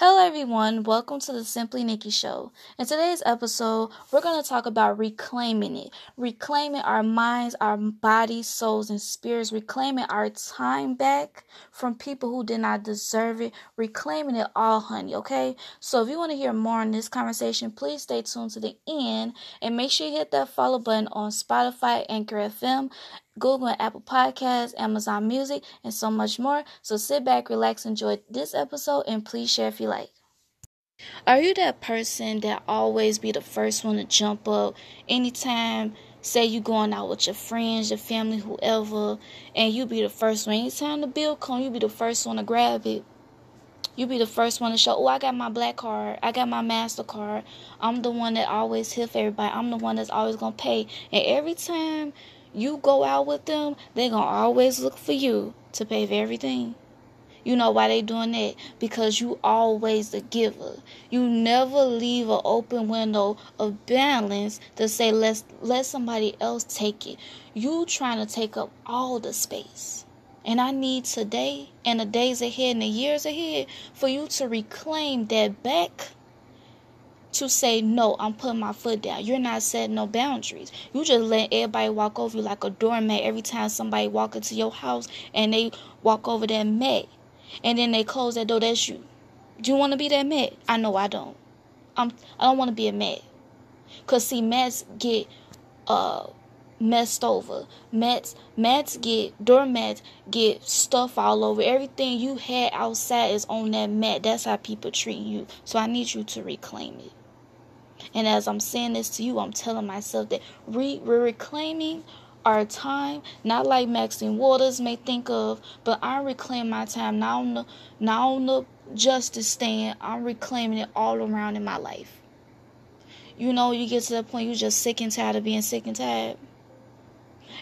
Hello, everyone. Welcome to the Simply Nikki Show. In today's episode, we're going to talk about reclaiming it, reclaiming our minds, our bodies, souls, and spirits, reclaiming our time back from people who did not deserve it, reclaiming it all, honey. Okay. So, if you want to hear more on this conversation, please stay tuned to the end and make sure you hit that follow button on Spotify, Anchor FM, Google and Apple Podcasts, Amazon Music, and so much more. So sit back, relax, enjoy this episode, and please share if you like. Are you that person that always be the first one to jump up anytime? Say you going out with your friends, your family, whoever, and you be the first one. Anytime the bill come, you be the first one to grab it. You be the first one to show, oh, I got my black card. I got my MasterCard. I'm the one that always hit everybody. I'm the one that's always going to pay. And every time you go out with them, they're going to always look for you to pay for everything. You know why they doing that? Because you always the giver. You never leave an open window of balance to say let let somebody else take it. You trying to take up all the space. And I need today and the days ahead and the years ahead for you to reclaim that back to say no i'm putting my foot down you're not setting no boundaries you just let everybody walk over you like a doormat every time somebody walk into your house and they walk over that mat and then they close that door that's you do you want to be that mat i know i don't i'm i don't want to be a mat because see mats get uh messed over. Mats mats get doormats get stuff all over. Everything you had outside is on that mat. That's how people treat you. So I need you to reclaim it. And as I'm saying this to you, I'm telling myself that re- we're reclaiming our time, not like Maxine Waters may think of, but I reclaim my time not on the not on the justice stand. I'm reclaiming it all around in my life. You know, you get to the point you're just sick and tired of being sick and tired.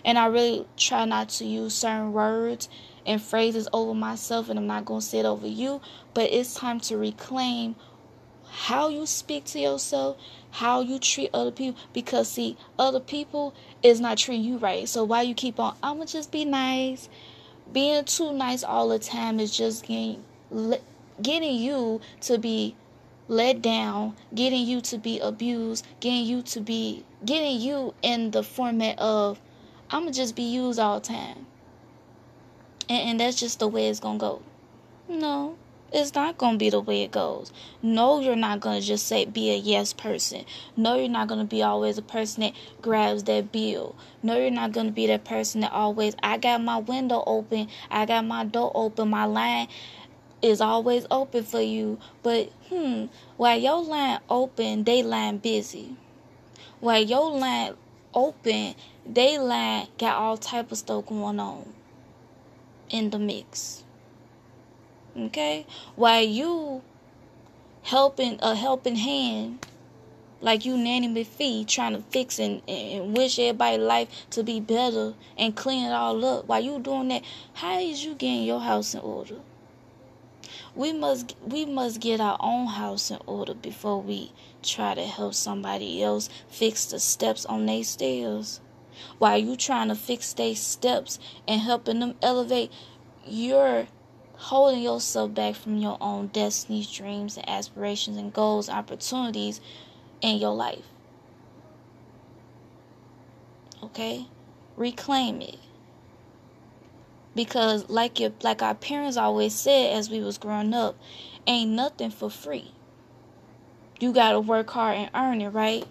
And I really try not to use certain words and phrases over myself, and I'm not gonna say it over you. But it's time to reclaim how you speak to yourself, how you treat other people. Because see, other people is not treating you right. So why you keep on? I'ma just be nice. Being too nice all the time is just getting getting you to be let down, getting you to be abused, getting you to be getting you in the format of I'ma just be used all the time. And, and that's just the way it's gonna go. No it's not going to be the way it goes. No, you're not going to just say be a yes person. No, you're not going to be always a person that grabs that bill. No, you're not going to be that person that always I got my window open, I got my door open, my line is always open for you. But hmm, while your line open, they line busy. While your line open, they line got all type of stuff going on in the mix okay? While you helping a helping hand like you nanny McPhee trying to fix and, and wish everybody life to be better and clean it all up. While you doing that how is you getting your house in order? We must we must get our own house in order before we try to help somebody else fix the steps on their stairs. While you trying to fix their steps and helping them elevate your holding yourself back from your own destinies, dreams, and aspirations, and goals, opportunities in your life. Okay? Reclaim it. Because like your like our parents always said as we was growing up, ain't nothing for free. You gotta work hard and earn it, right?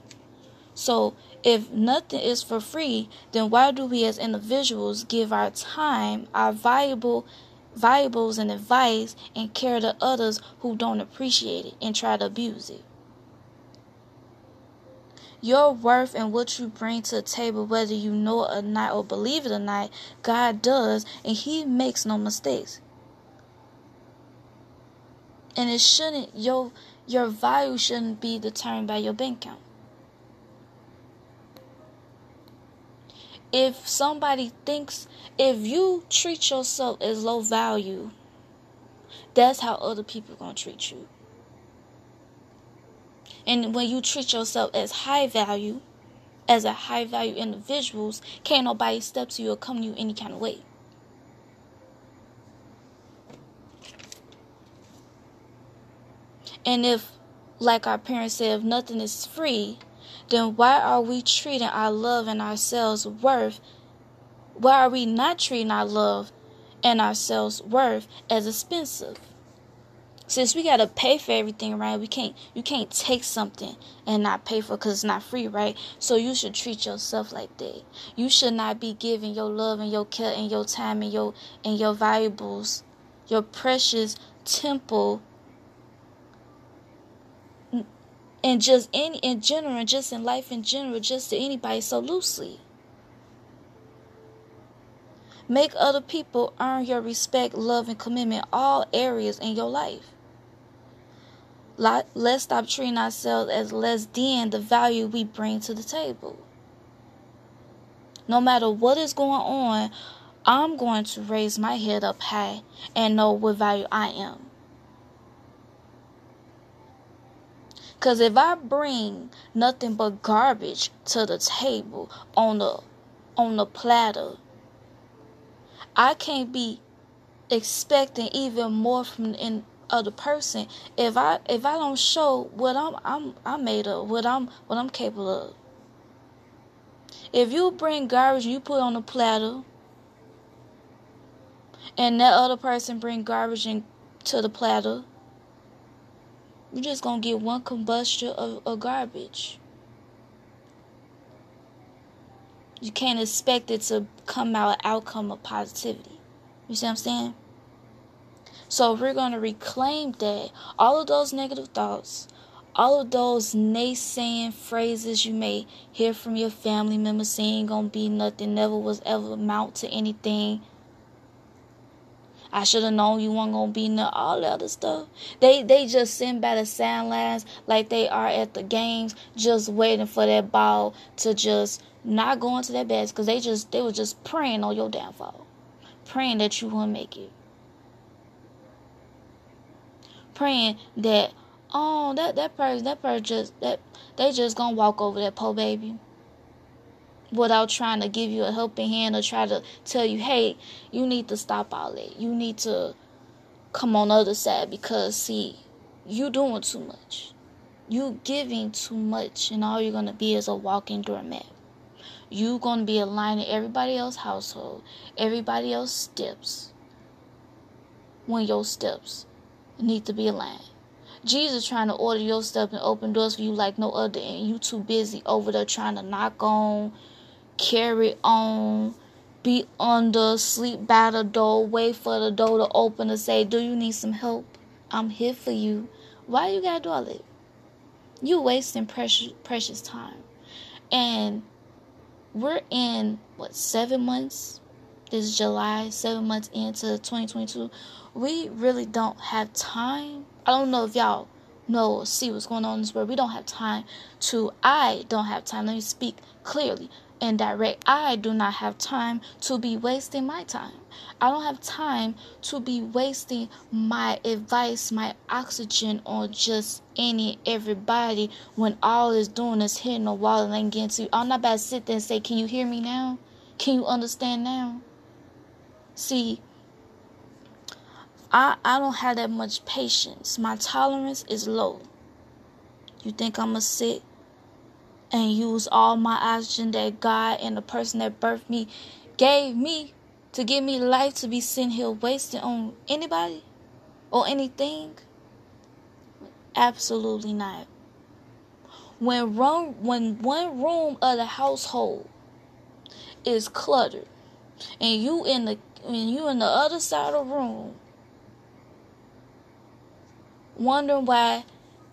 So if nothing is for free, then why do we as individuals give our time, our valuable valuables and advice and care to others who don't appreciate it and try to abuse it. Your worth and what you bring to the table, whether you know it or not or believe it or not, God does, and He makes no mistakes. And it shouldn't your your value shouldn't be determined by your bank account. If somebody thinks if you treat yourself as low value that's how other people are gonna treat you. And when you treat yourself as high value as a high value individuals can't nobody step to you or come to you any kind of way. And if, like our parents said, if nothing is free, then why are we treating our love and ourselves worth? Why are we not treating our love and ourselves worth as expensive? Since we gotta pay for everything, right? We can't you can't take something and not pay for because it's not free, right? So you should treat yourself like that. You should not be giving your love and your care and your time and your and your valuables, your precious temple and just in in general, just in life in general, just to anybody so loosely. Make other people earn your respect, love, and commitment all areas in your life. Let's stop treating ourselves as less than the value we bring to the table. No matter what is going on, I'm going to raise my head up high and know what value I am. Cause if I bring nothing but garbage to the table on the on the platter, I can't be expecting even more from in other person if I if I don't show what I'm I'm I'm made of, what I'm what I'm capable of. If you bring garbage you put on a platter and that other person bring garbage in, to the platter you're just gonna get one combustion of, of garbage. You can't expect it to come out outcome of positivity. You see what I'm saying? So we're gonna reclaim that all of those negative thoughts, all of those naysaying phrases you may hear from your family members saying gonna be nothing, never was ever amount to anything I should have known you weren't gonna be no all that other stuff. They they just sitting by the sidelines like they are at the games, just waiting for that ball to just not go into their beds because they just they were just praying on your downfall, praying that you won't make it, praying that oh that that person that person just that they just gonna walk over that poor baby without trying to give you a helping hand or try to tell you, hey, you need to stop all that. You need to come on the other side because see, you doing too much. You giving too much and all you're gonna be is a walking doormat. You gonna be aligning everybody else's household, everybody else's steps. When your steps need to be aligned. Jesus trying to order your steps and open doors for you like no other, and you too busy over there trying to knock on carry on, be under, sleep by the door, wait for the door to open to say, Do you need some help? I'm here for you. Why you gotta do all that? You wasting precious precious time. And we're in what seven months? This is July, seven months into 2022. We really don't have time. I don't know if y'all know or see what's going on in this world. We don't have time to I don't have time. Let me speak clearly and direct. I do not have time to be wasting my time. I don't have time to be wasting my advice, my oxygen on just any everybody when all is doing is hitting the wall and ain't getting to. You. I'm not about to sit there and say, Can you hear me now? Can you understand now? See, I I don't have that much patience. My tolerance is low. You think I'm gonna sit and use all my oxygen that God and the person that birthed me gave me to give me life to be sitting here wasting on anybody or anything? Absolutely not. When room, when one room of the household is cluttered, and you in the and you in the other side of the room, wondering why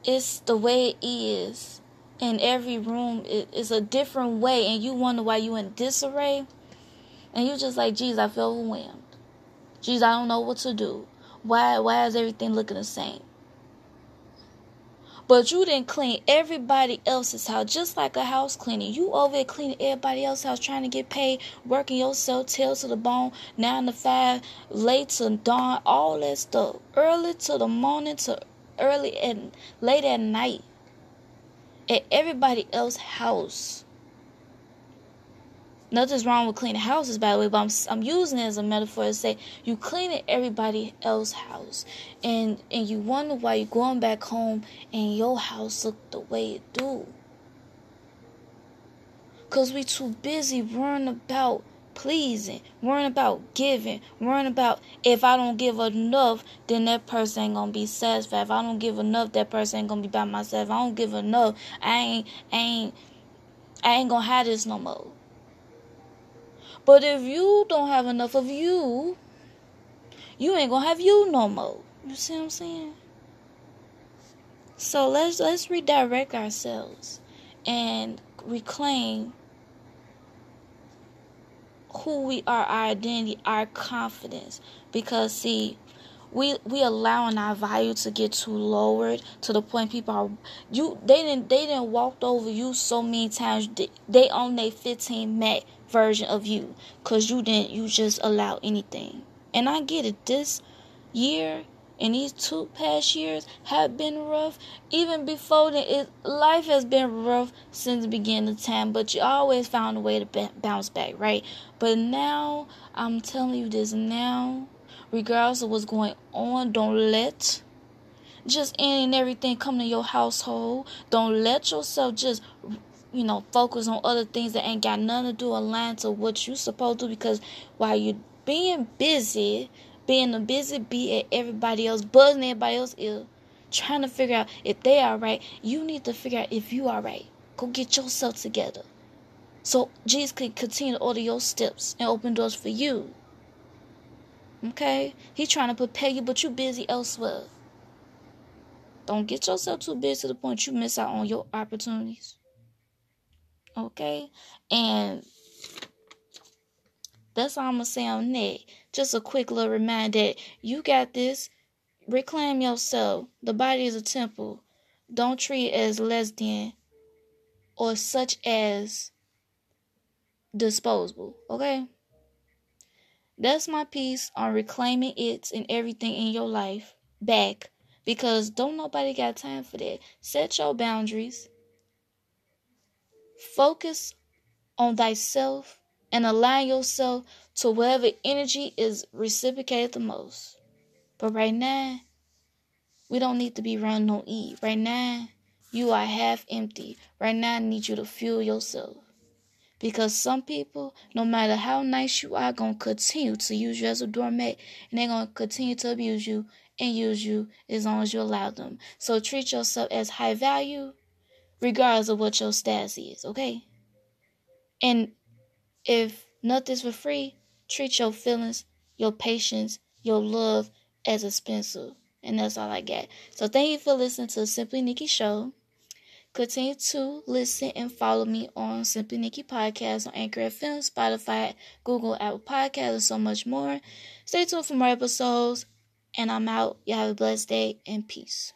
it's the way it is, in every room is a different way and you wonder why you in disarray. And you just like geez i feel overwhelmed. Geez i don't know what to do. Why why is everything looking the same? But you didn't clean everybody else's house. Just like a house cleaning. You over there cleaning everybody else's house, trying to get paid, working yourself tail to the bone, nine to five, late to dawn, all that stuff, early to the morning to early and late at night at everybody else's house. Nothing's wrong with cleaning houses, by the way, but I'm, I'm using it as a metaphor to say you cleaning everybody else's house, and and you wonder why you're going back home and your house look the way it do. Cause we too busy worrying about pleasing, worrying about giving, worrying about if I don't give enough, then that person ain't gonna be satisfied. If I don't give enough, that person ain't gonna be by myself. If I don't give enough, I ain't, ain't, I ain't gonna have this no more. But if you don't have enough of you, you ain't gonna have you no more. You see what I'm saying? So let's let's redirect ourselves and reclaim who we are, our identity, our confidence. Because see, we we allowing our value to get too lowered to the point people are you they didn't they didn't walked over you so many times they, own their 15 Mac version of you. Because you didn't you just allow anything. And i get it. This year and these two past years have been rough even before then it life has been rough since the beginning of time but you always found a way to bounce back right? But now i'm telling you this now regardless of what's going on don't let just any and everything come to your household. Don't let yourself just you know, focus on other things that ain't got nothing to do align to what you supposed to because while you being busy, being a busy bee at everybody else, buzzing everybody else ill, trying to figure out if they are right, you need to figure out if you are right. Go get yourself together. So Jesus can continue to order your steps and open doors for you. Okay? He's trying to prepare you, but you're busy elsewhere. Don't get yourself too busy to the point you miss out on your opportunities. Okay? And that's all I'm gonna say on that. Just a quick little reminder that you got this. Reclaim yourself. The body is a temple. Don't treat it as less than or such as disposable. Okay? That's my piece on reclaiming it and everything in your life back. Because don't nobody got time for that. Set your boundaries. Focus on thyself and align yourself to whatever energy is reciprocated the most. But right now, we don't need to be running on E. Right now, you are half empty. Right now, I need you to fuel yourself. Because some people, no matter how nice you are, to continue to use you as a doormat and they're to continue to abuse you and use you as long as you allow them. So treat yourself as high value regardless of what your status is, okay? And if nothing's for free, treat your feelings, your patience, your love as expensive. And that's all I got. So thank you for listening to Simply Nikki Show. Continue to listen and follow me on Simply Nikki Podcast on Anchor FM, Spotify, Google, Apple Podcasts, and so much more. Stay tuned for more episodes. And I'm out. You have a blessed day and peace.